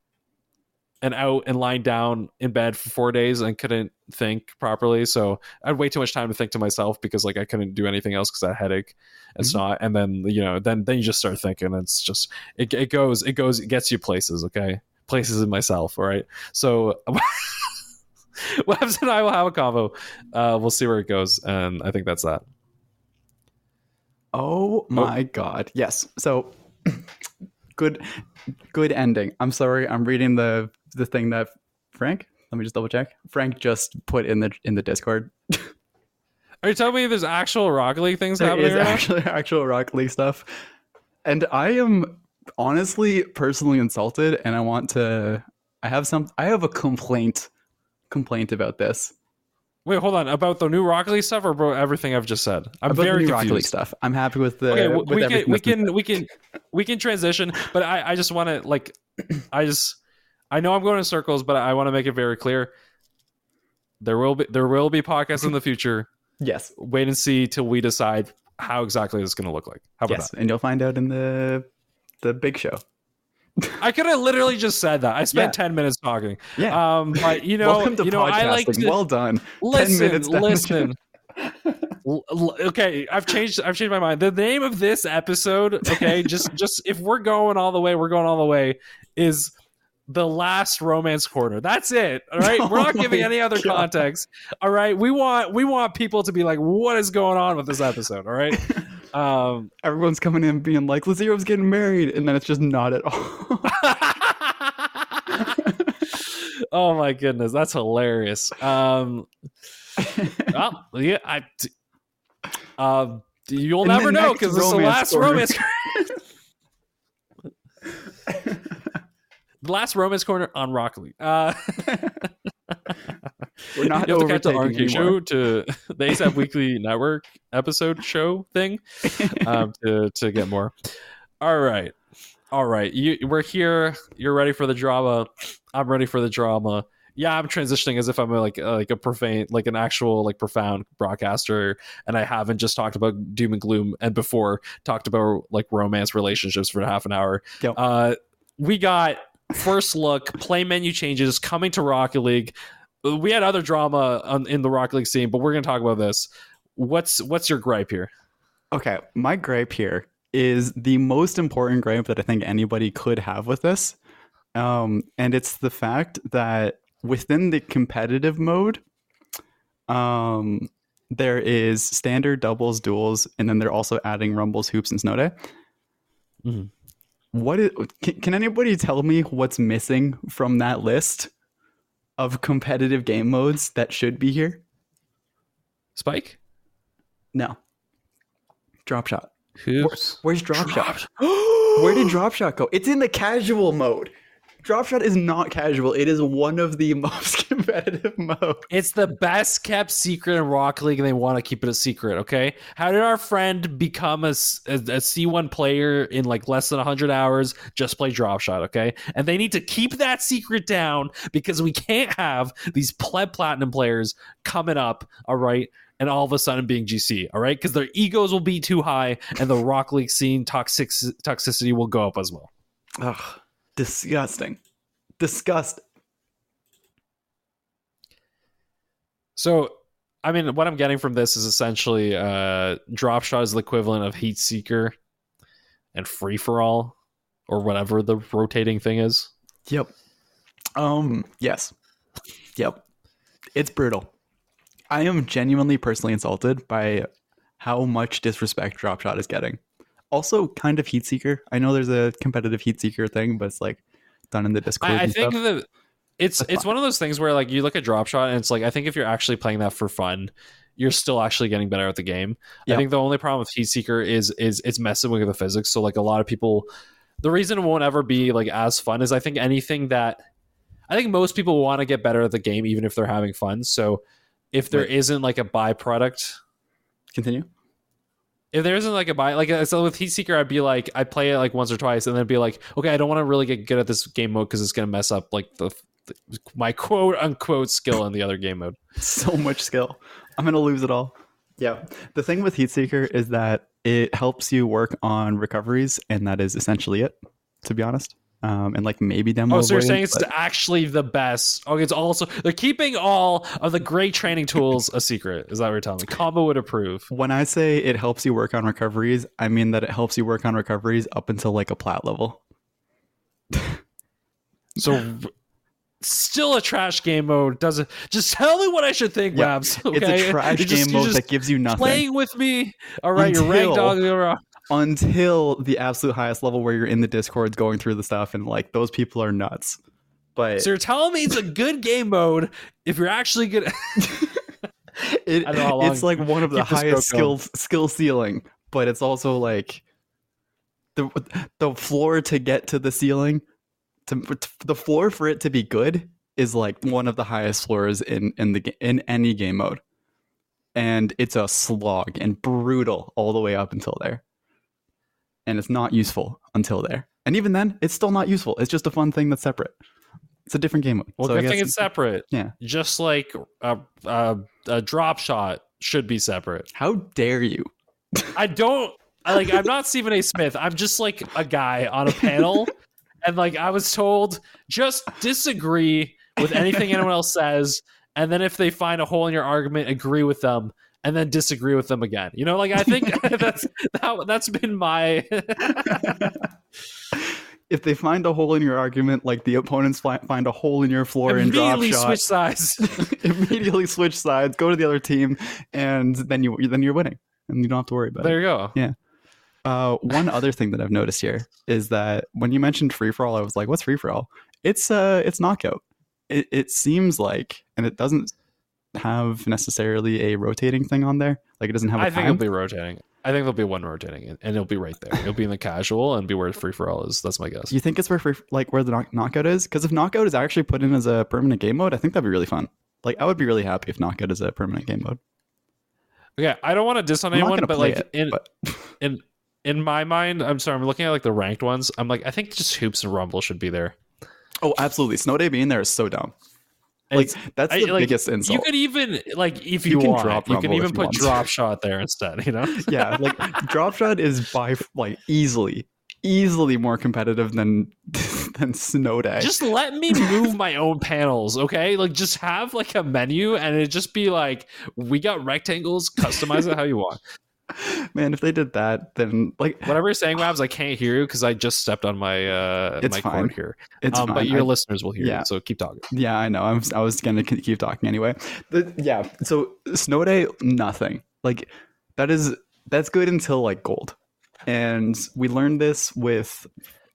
and out and lying down in bed for four days and couldn't think properly. So I had way too much time to think to myself because like I couldn't do anything else because I had headache and Mhm. snot. And then you know, then then you just start thinking. It's just it it goes it goes it gets you places. Okay, places in myself. All right. So. Wabs and I will have a convo. Uh, we'll see where it goes, and I think that's that. Oh my god. Yes. So good good ending. I'm sorry. I'm reading the the thing that Frank, let me just double check. Frank just put in the in the Discord. Are you telling me there's actual Rocket League things There happening is actually actual Rocket League stuff. And I am honestly personally insulted and I want to I have some I have a complaint complaint about this. Wait, hold on. About the new Rocket League stuff or about everything I've just said? I'm about very the new confused. Rocket League stuff. I'm happy with the okay, with we can we can we can we can transition, but I I just want to like I just I know I'm going in circles, but I want to make it very clear. There will be there will be podcasts in the future. Yes. Wait and see till we decide how exactly it's going to look like. How about Yes, and you'll find out in the the big show. I could have literally just said that. I spent Yeah. ten minutes talking. Yeah. Um, but you know, to you know, I like to, well done. listen, minutes listen. Okay, I've changed. I've changed my mind. The name of this episode, okay, just just if we're going all the way, we're going all the way. Is the last romance corner? That's it. All right, we're not Oh giving any other context. All right, we want we want people to be like, what is going on with this episode? All right. Um, Everyone's coming in being like, Lazero's getting married, and then it's just not at all. oh my goodness, that's hilarious. Um, well, yeah, I. Uh, you'll In never know because it's the last corner. romance. The last romance corner on League. Uh, We're not you have to catch the RK show to the ASAP Weekly Network episode show thing um, to to get more. All right, all right. You, we're here. You're ready for the drama. I'm ready for the drama. Yeah, I'm transitioning as if I'm a, like uh, like a profane, like an actual like profound broadcaster, and I haven't just talked about doom and gloom and before talked about like romance relationships for half an hour. Yep. Uh, we got first look, play menu changes, coming to Rocket League. We had other drama on, in the Rocket League scene, but we're going to talk about this. What's what's your gripe here? Okay, my gripe here is the most important gripe that I think anybody could have with this. Um, and it's the fact that within the competitive mode, um, there is standard doubles, duels, and then they're also adding rumbles, hoops, and snow day. Mhm. What is, can, can anybody tell me what's missing from that list of competitive game modes that should be here? Spike? No. Drop shot. Hoops. Where's drop, shot? Where did drop shot go? It's in the casual mode. Drop shot is not casual. It is one of the most competitive modes. It's the best kept secret in Rock League, and they want to keep it a secret. Okay, how did our friend become a, a- a C1 player in like less than 100 hours? Just play drop shot. Okay, and they need to keep that secret down because we can't have these pleb platinum players coming up. All right. And all of a sudden being GC, all right, because their egos will be too high, and the Rock League scene toxic toxicity will go up as well. Ugh, disgusting. Disgust. So, I mean, what I'm getting from this is essentially uh, drop shot is the equivalent of heat seeker and free for all, or whatever the rotating thing is. Yep. Um. Yes. Yep. It's brutal. I am genuinely personally insulted by how much disrespect drop shot is getting. Also, kind of heat seeker. I know there's a competitive heat seeker thing, but it's like done in the Discord. I, I think stuff. that it's That's it's fine. one of those things where like you look at drop shot and it's like I think if you're actually playing that for fun, you're still actually getting better at the game. I think the only problem with heat seeker is is it's messing with the physics. So like a lot of people, the reason it won't ever be like as fun is I think anything that I think most people want to get better at the game even if they're having fun. So if there not like a byproduct continue. If there isn't like a buy like uh, so with heat seeker i'd be like i'd play it like once or twice and then be like okay i don't want to really get good at this game mode because it's going to mess up like the, the my quote unquote skill in the other game mode so much skill. I'm gonna lose it all. Yeah. The thing with Heatseeker is that it helps you work on recoveries, and that is essentially it. To be honest, um, and like maybe demo. oh so you're saying it's but- actually the best. Okay it's also they're keeping all of the great training tools a secret is that what you're telling me? Combo would approve. When I say it helps you work on recoveries, I mean that it helps you work on recoveries up until like a plat level. so still a trash game mode doesn't just tell me what i should think Yeah, Wabs, It's a trash You're game mode that gives you nothing. playing with me? All right you're rank Until- dog until the absolute highest level where you're in the discords going through the stuff, and like those people are nuts. But So you're telling me it's a good game mode if you're actually good. it, I don't know how long- it's like one of the highest skill skill ceiling, but it's also like the the floor to get to the ceiling to the floor for it to be good is like one of the highest floors in in the in any game mode, and it's a slog and brutal all the way up until there, and it's not useful until there, and even then, it's still not useful. It's just a fun thing that's separate. It's a different game well, So I good thing it's separate. Yeah. Just like a, a, a drop shot should be separate. How dare you? I don't. I like. I'm not Stephen A. Smith. I'm just like a guy on a panel, and like I was told, just disagree with anything anyone else says, and then if they find a hole in your argument, agree with them. And then disagree with them again. You know, like I think that's that, that's been my if they find a hole in your argument, like the opponents find a hole in your floor and drop immediately shot, switch sides. immediately switch sides, go to the other team, and then you then you're winning, and you don't have to worry about There it. There you go. Yeah. Uh, one other thing that I've noticed here is that when you mentioned free for all, I was like, "What's free for all?" It's uh, it's knockout. It it seems like, and it doesn't have necessarily a rotating thing on there. Like it doesn't have. a I think it'll be rotating. I think there'll be one rotating, and and it'll be right there. It'll be in the casual and be where free for all is. That's my guess. You think it's where free, like where the knock- knockout is? Because if knockout is actually put in as a permanent game mode, I think that'd be really fun. Like I would be really happy if knockout is a permanent game mode. Okay, I don't want to diss on I'm anyone, but like it, in but in in my mind, I'm sorry, I'm looking at like the ranked ones. I'm like, I think just hoops and rumble should be there. oh, absolutely, Snow Day being there is so dumb. Like It's- that's I- the like, biggest insult. You could even like if You you, can want, drop you can even you put want. drop shot there instead. You know, yeah, like drop shot is by like easily, easily more competitive than than Snow Day. Just let me move my own panels, okay? Like just have like a menu and it just be like we got rectangles, customize it how you want. Man, if they did that, then like Whatever you're saying, Wabs, I can't hear you because I just stepped on my uh It's my fine. cord here. it's um, fine. but your I- listeners will hear yeah. you, so keep talking. Yeah, I know. I was, I was gonna keep talking anyway. The, yeah. So snow day, nothing. Like that is that's good until like gold, and we learned this with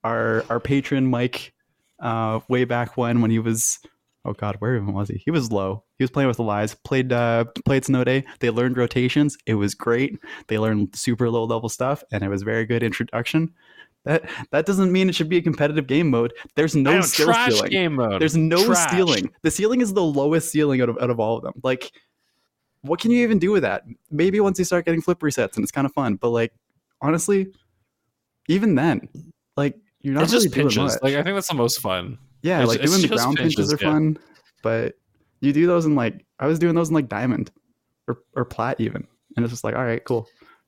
our our patron Mike, uh, way back when when he was. Oh God, where even was he? He was low. He was playing with the lies. Played uh, played snow day. They learned rotations. It was great. They learned super low level stuff, and it was very good introduction. That that doesn't mean it should be a competitive game mode. There's no skill stealing. game mode. There's no Trash. stealing. The ceiling is the lowest ceiling out of, out of all of them. Like, what can you even do with that? Maybe once you start getting flip resets and it's kind of fun, but like, honestly, even then, like, you're not It's really just much. Like I think that's the most fun. Yeah, it's- like it's doing the ground pinches pinches, are yeah. fun, but you do those in like I was doing those in like diamond or or plat even, and it's just like, all right, cool.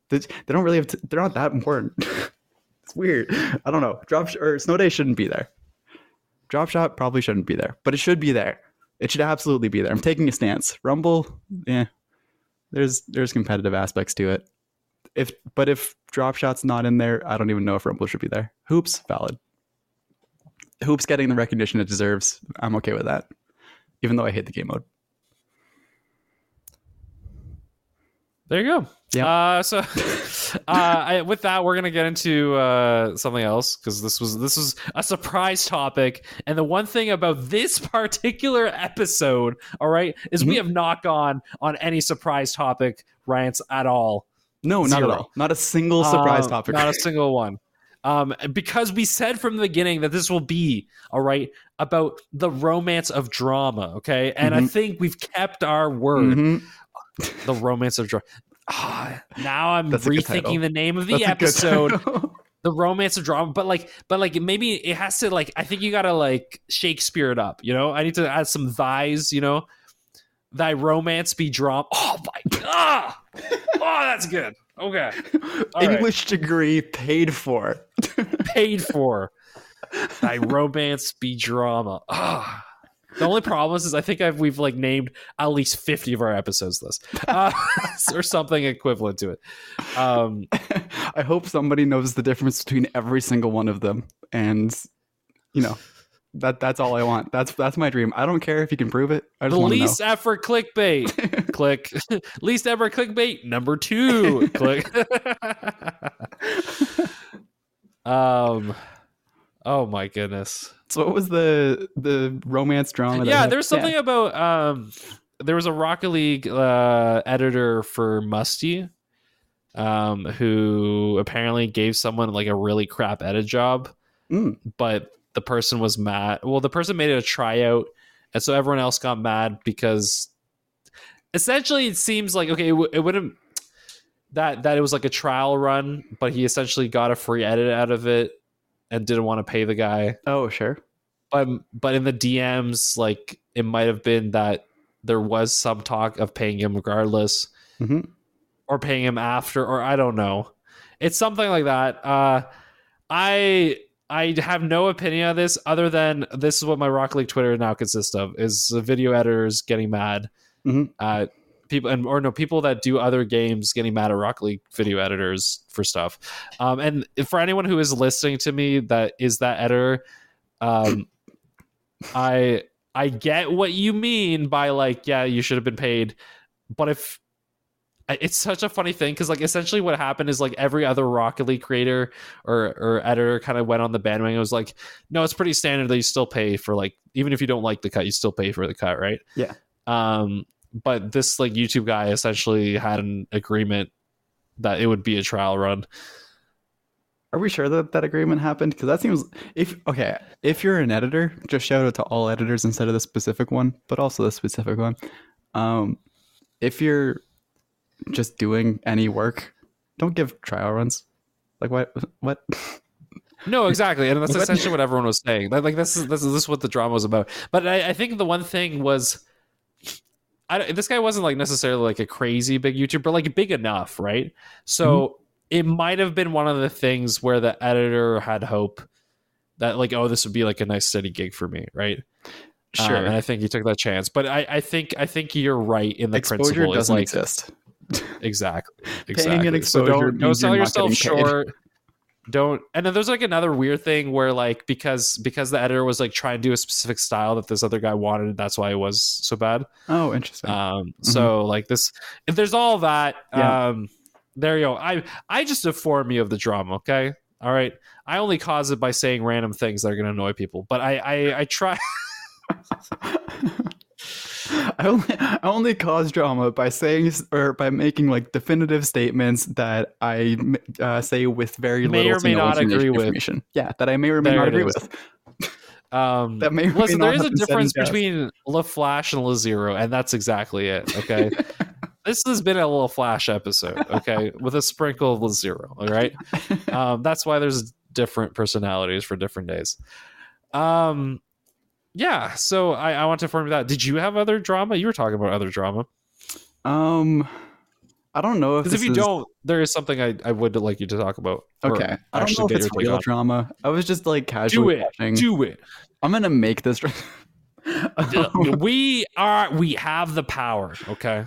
They, they don't really have. To, they're not that important. it's weird. I don't know. Drop sh- or snow day shouldn't be there. Drop shot probably shouldn't be there, but it should be there. It should absolutely be there. I'm taking a stance. Rumble, yeah. There's there's competitive aspects to it. If but if drop shot's not in there, I don't even know if Rumble should be there. Hoops, valid. Hoops getting the recognition it deserves. I'm okay with that. Even though I hate the game mode. There you go. Yeah. Uh, so, uh, I, with that, we're gonna get into uh, something else because this was this was a surprise topic, and the one thing about this particular episode, all right, is we have not gone on any surprise topic rants at all. No, not at all. Not a single surprise Um, topic. Not a single one. Um, because we said from the beginning that this will be all right about the romance of drama. Okay, and I Mhm. think we've kept our word Mhm. the romance of drama. Ah, now I'm That's a good title. rethinking the name of the That's episode. the romance of drama, but like, but like, maybe it has to like. I think you gotta like Shakespeare it up. You know, I need to add some thighs. You know, thy romance be drama. Oh my god! oh, that's good. Okay, All right. English degree paid for. paid for. Thy romance be drama. Ah. The only problem is, is I think I've, we've like named at least 50 of our episodes this uh, or something equivalent to it. Um, I hope somebody knows the difference between every single one of them, and you know that that's all I want. That's that's my dream. I don't care if you can prove it. I the just want to know. least effort clickbait. Click. least ever clickbait. Number two. Click. um. Oh my goodness. So what was the the romance drama? yeah there's something about um there was a rocket league uh editor for musty um who apparently gave someone like a really crap edit job Mm. but the person was mad well the person made it a tryout and so everyone else got mad because essentially it seems like okay it, w- it wouldn't that that it was like a trial run but he essentially got a free edit out of it and didn't want to pay the guy Oh sure. but but in the DMs, like it might have been that there was some talk of paying him regardless, Mhm. or paying him after, or I don't know. It's something like that. Uh, I I have no opinion on this other than this is what my Rock League Twitter now consists of is video editors getting mad. Mhm. Uh, people and or no people that do other games getting mad at Rock League video editors for stuff. Um, and for anyone who is listening to me that is that editor, um, I I get what you mean by like yeah you should have been paid, but if it's such a funny thing because like essentially what happened is like every other Rocket League creator or or editor kind of went on the bandwagon. It was like no, it's pretty standard that you still pay for like even if you don't like the cut, you still pay for the cut, right? Yeah. Um, but this like YouTube guy essentially had an agreement that it would be a trial run. Are we sure that that agreement happened? Because that seems if okay. If you're an editor, just shout out to all editors instead of the specific one, but also the specific one. Um, if you're just doing any work, don't give trial runs. Like what? What? No, exactly, and that's What? essentially what everyone was saying. Like, this is this is this is what the drama was about. But I, I think the one thing was, I this guy wasn't like necessarily like a crazy big YouTuber, but like big enough, right? So it might have been one of the things where the editor had hope that like oh this would be like a nice steady gig for me, right? Sure. Um, and I think he took that chance. But I, I think I think you're right in the Exposure doesn't like exist. exactly, Paying an exactly. exposure so don't, don't sell yourself short. Don't and then there's like another weird thing where like because because the editor was like trying to do a specific style that this other guy wanted, that's why it was so bad. Oh, interesting. Um, so like this, if there's all that, Yeah. um, there you go. I I just inform you of the drama. Okay, all right. I only cause it by saying random things that are going to annoy people, but I I, I try. I only I only cause drama by saying or by making like definitive statements that I uh, say with very May little or may no not agree with. Yeah, that I may or may There not agree is. with. Um, That may or may listen, not there is a difference between La Flash and La Zero, and that's exactly it. Okay. this has been a little Flash episode, okay, with a sprinkle of La Zero. All right. um, that's why there's different personalities for different days. Um, yeah. So I, I want to inform you that. Did you have other drama? You were talking about other drama. Um, I don't know if Because if you is- don't, there is something I, I would like you to talk about. Okay, I don't know if it's real drama. I was just like Do casually it. watching. Do it. I'm gonna make this. Um, we are. We have the power. Okay.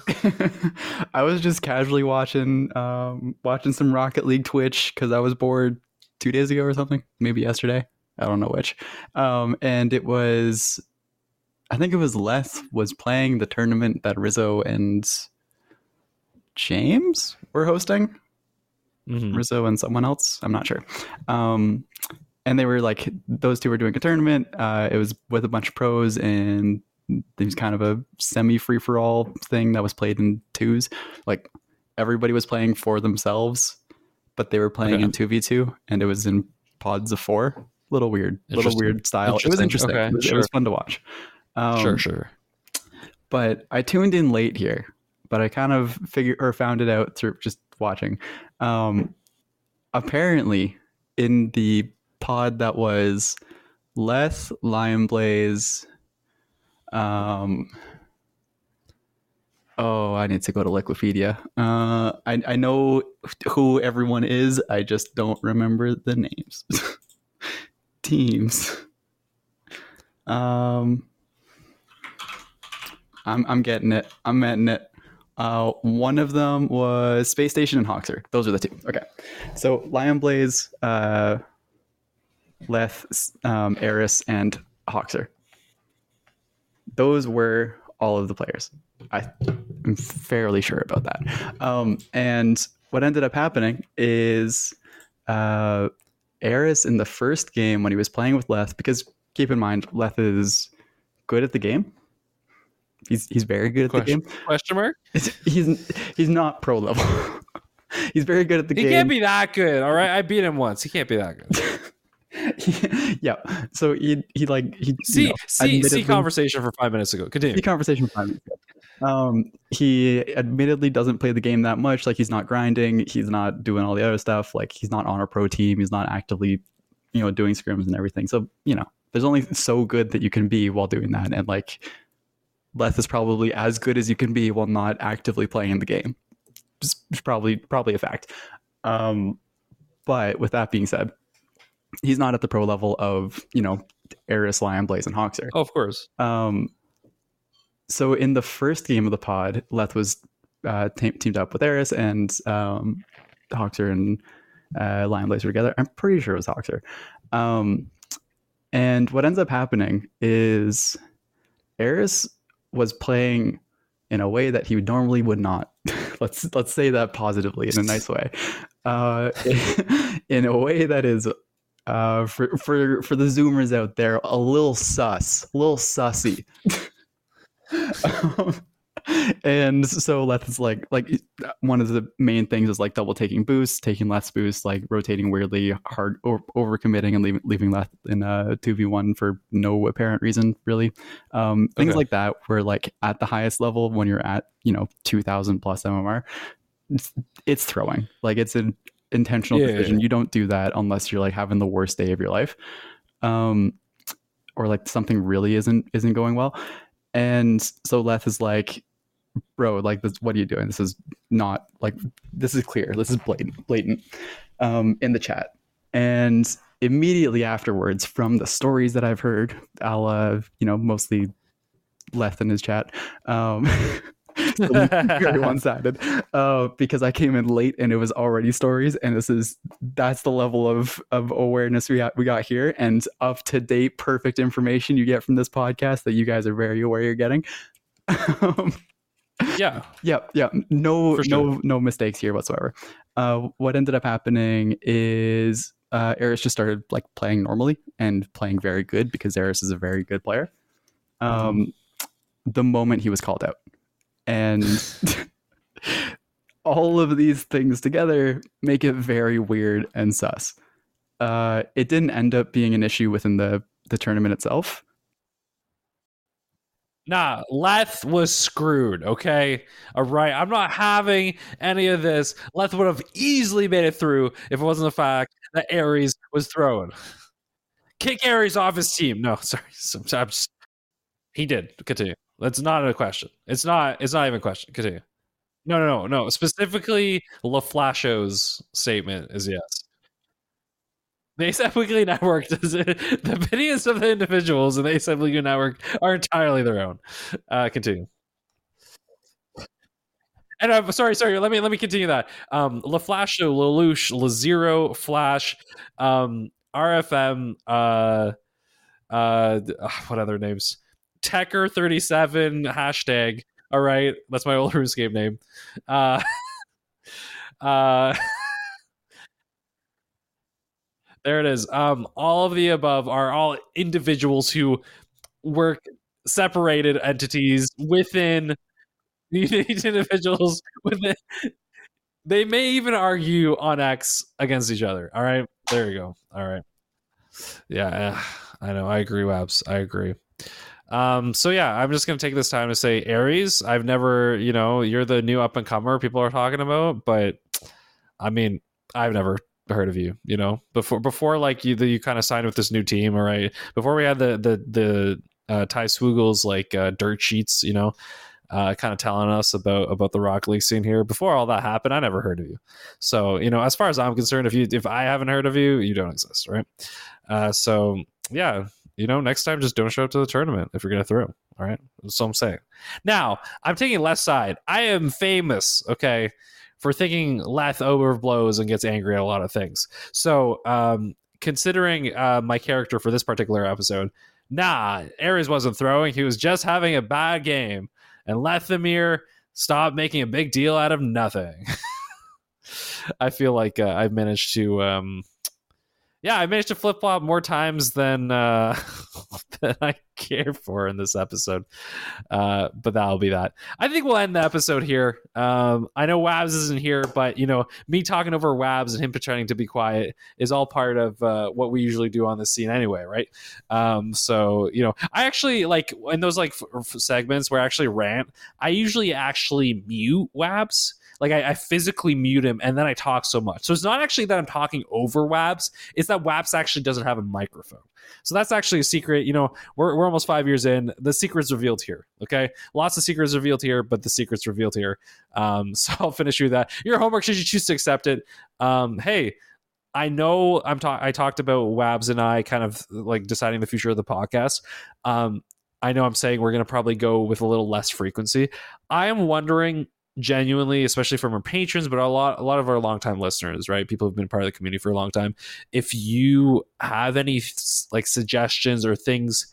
I was just casually watching um watching some Rocket League Twitch because I was bored two days ago or something, maybe yesterday. I don't know which. Um, and it was, I think it was Les was playing the tournament that Rizzo and James were hosting. Mhm. Rizzo and someone else. I'm not sure. Um, and they were like, those two were doing a tournament. Uh, it was with a bunch of pros, and it was kind of a semi free for all thing that was played in twos. Like everybody was playing for themselves, but they were playing Okay. in two v two, and it was in pods of four. Little weird, little weird style. It was Interesting. Okay, it, was, it was fun to watch. Um, sure. Sure. but I tuned in late here, but I kind of figured or found it out through just watching. Um, apparently, in the pod that was Leth, Lion Blaze, um, oh, I need to go to Liquipedia. Uh, I I know who everyone is. I just don't remember the names. Teams. Um. I'm I'm getting it. I'm getting it. Uh, one of them was Space Station and Hoxer. Those are the two. Okay. So Lion Blaze, uh, Leth, um, Eris, and Hoxer. Those were all of the players. I, I'm fairly sure about that. Um, and what ended up happening is uh, Eris in the first game when he was playing with Leth, because keep in mind, Leth is good at the game. He's he's very good at Question, the question mark? game. He's he's not pro level. he's very good at the He game. He can't be that good. All right. I beat him once. He can't be that good. yeah. So he he like he See, you know, see, see conversation for five minutes ago. Continue. the conversation with Simon. Um, he admittedly doesn't play the game that much. Like he's not grinding. He's not doing all the other stuff. Like he's not on a pro team. He's not actively, you know, doing scrims and everything. So you know, there's only so good that you can be while doing that. And like, Leth is probably as good as you can be while not actively playing the game. Just it's probably probably a fact. Um, but with that being said, he's not at the pro level of you know Eris, Lion, Blaze, and Hoxer. Oh, of course. Um, so in the first game of the pod, Leth was uh, te- teamed up with Eris and um, Hoxer and uh, Lion Blazer together. I'm pretty sure it was Hoxer. Um, and what ends up happening is Eris was playing in a way that he normally would not. let's let's say that positively in a nice way. Uh, in a way that is uh, for for for the zoomers out there, a little sus, a little sussy. Um, and so Leth is like like one of the main things is like double taking boosts, taking less boosts, like rotating weirdly hard or over committing and leaving leaving Leth in a two v one for no apparent reason really. Um, things Okay. like that where like at the highest level when you're at you know two thousand plus MMR, it's, it's throwing like it's an intentional Yeah, yeah, decision. You don't do that unless you're like having the worst day of your life. Um, or like something really isn't isn't going well. And so Leth is like, bro, like this what are you doing? This is not like this is clear. This is blatant blatant um in the chat. And immediately afterwards, from the stories that I've heard, I'll, uh, you know, mostly Leth in his chat. Um, very one-sided uh, because I came in late and it was already stories, and this is that's the level of of awareness we got we got here, and up to date, perfect information you get from this podcast that you guys are very aware you're getting. um, yeah. yeah, yeah, no, For no, no mistakes here whatsoever. Uh, what ended up happening is uh, Eris just started like playing normally and playing very good because Eris is a very good player. Um, the moment he was called out, and all of these things together make it very weird and sus. Uh, it didn't end up being an issue within the the tournament itself. Nah, Leth was screwed, okay? All right. I'm not having any of this. Leth would have easily made it through if it wasn't the fact that Ares was thrown. Kick Ares off his team. No, sorry. I'm just, he did. Continue. That's not a question. It's not it's not even a question. Continue. No, no, no, no. Specifically, LaFlasho's statement is yes. The ASAP Weekly Network does it. The opinions of the individuals in the ASAP Weekly Network are entirely their own. Uh, continue. And I'm sorry, sorry. Let me let me continue that. Um, LaFlasho, Lelouch, Lazero, Flash, um, RFM, uh, uh, what other names? Tecker thirty seven hashtag. All right, that's my old RuneScape name. Uh, uh, there it is. Um, all of the above are all individuals who work separated entities within these individuals within. They may even argue on X against each other. All right, there you go. All right, yeah, uh, I know. I agree, Wabs. I agree. Um, so yeah, I'm just gonna take this time to say Aries. I've never, you know, you're the new up and comer people are talking about, but I mean, I've never heard of you. You know, before before like you you kind of signed with this new team, all right. Before we had the the the uh, Ty Swoogles like uh, dirt sheets, you know, uh, kind of telling us about about the Rock League scene here. Before all that happened, I never heard of you. So you know, as far as I'm concerned, if you if I haven't heard of you, you don't exist, right? Uh, so yeah, you know, next time just don't show up to the tournament if you're going to throw. All right. That's all I'm saying. Now, I'm taking left side. I am famous, okay, for thinking Leth overblows and gets angry at a lot of things. So, um, considering uh, my character for this particular episode, nah, Ares wasn't throwing. He was just having a bad game. And Lethamir stopped making a big deal out of nothing. I feel like uh, I've managed to. Um, yeah, I managed to flip flop more times than uh, than I care for in this episode. Uh, but that'll be that. I think we'll end the episode here. Um, I know Wabs isn't here, but you know, me talking over Wabs and him pretending to be quiet is all part of uh, what we usually do on this scene anyway, right? Um, so you know, I actually like in those like f- f- segments where I actually rant. I usually actually mute Wabs like I, I, physically mute him and then I talk so much. So it's not actually that I'm talking over Wabs, it's that Wabs actually doesn't have a microphone. So that's actually a secret. You know, we're, we're almost five years in. The secret's revealed here. Okay. Lots of secrets revealed here, but the secret's revealed here. Um, so I'll finish you that. Your homework, should you choose to accept it? Um, hey, I know I'm ta- I talked about Wabs and I kind of like deciding the future of the podcast. Um, I know I'm saying we're going to probably go with a little less frequency. I am wondering genuinely, especially from our patrons, but a lot a lot of our longtime listeners, right? People who've been part of the community for a long time. If you have any like suggestions or things,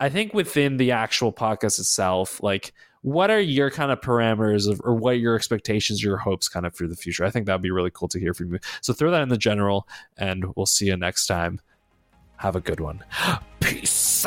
I think within the actual podcast itself, like what are your kind of parameters of, or what are your expectations, your hopes kind of for the future? I think that'd be really cool to hear from you. So throw that in the general and we'll see you next time. Have a good one. Peace.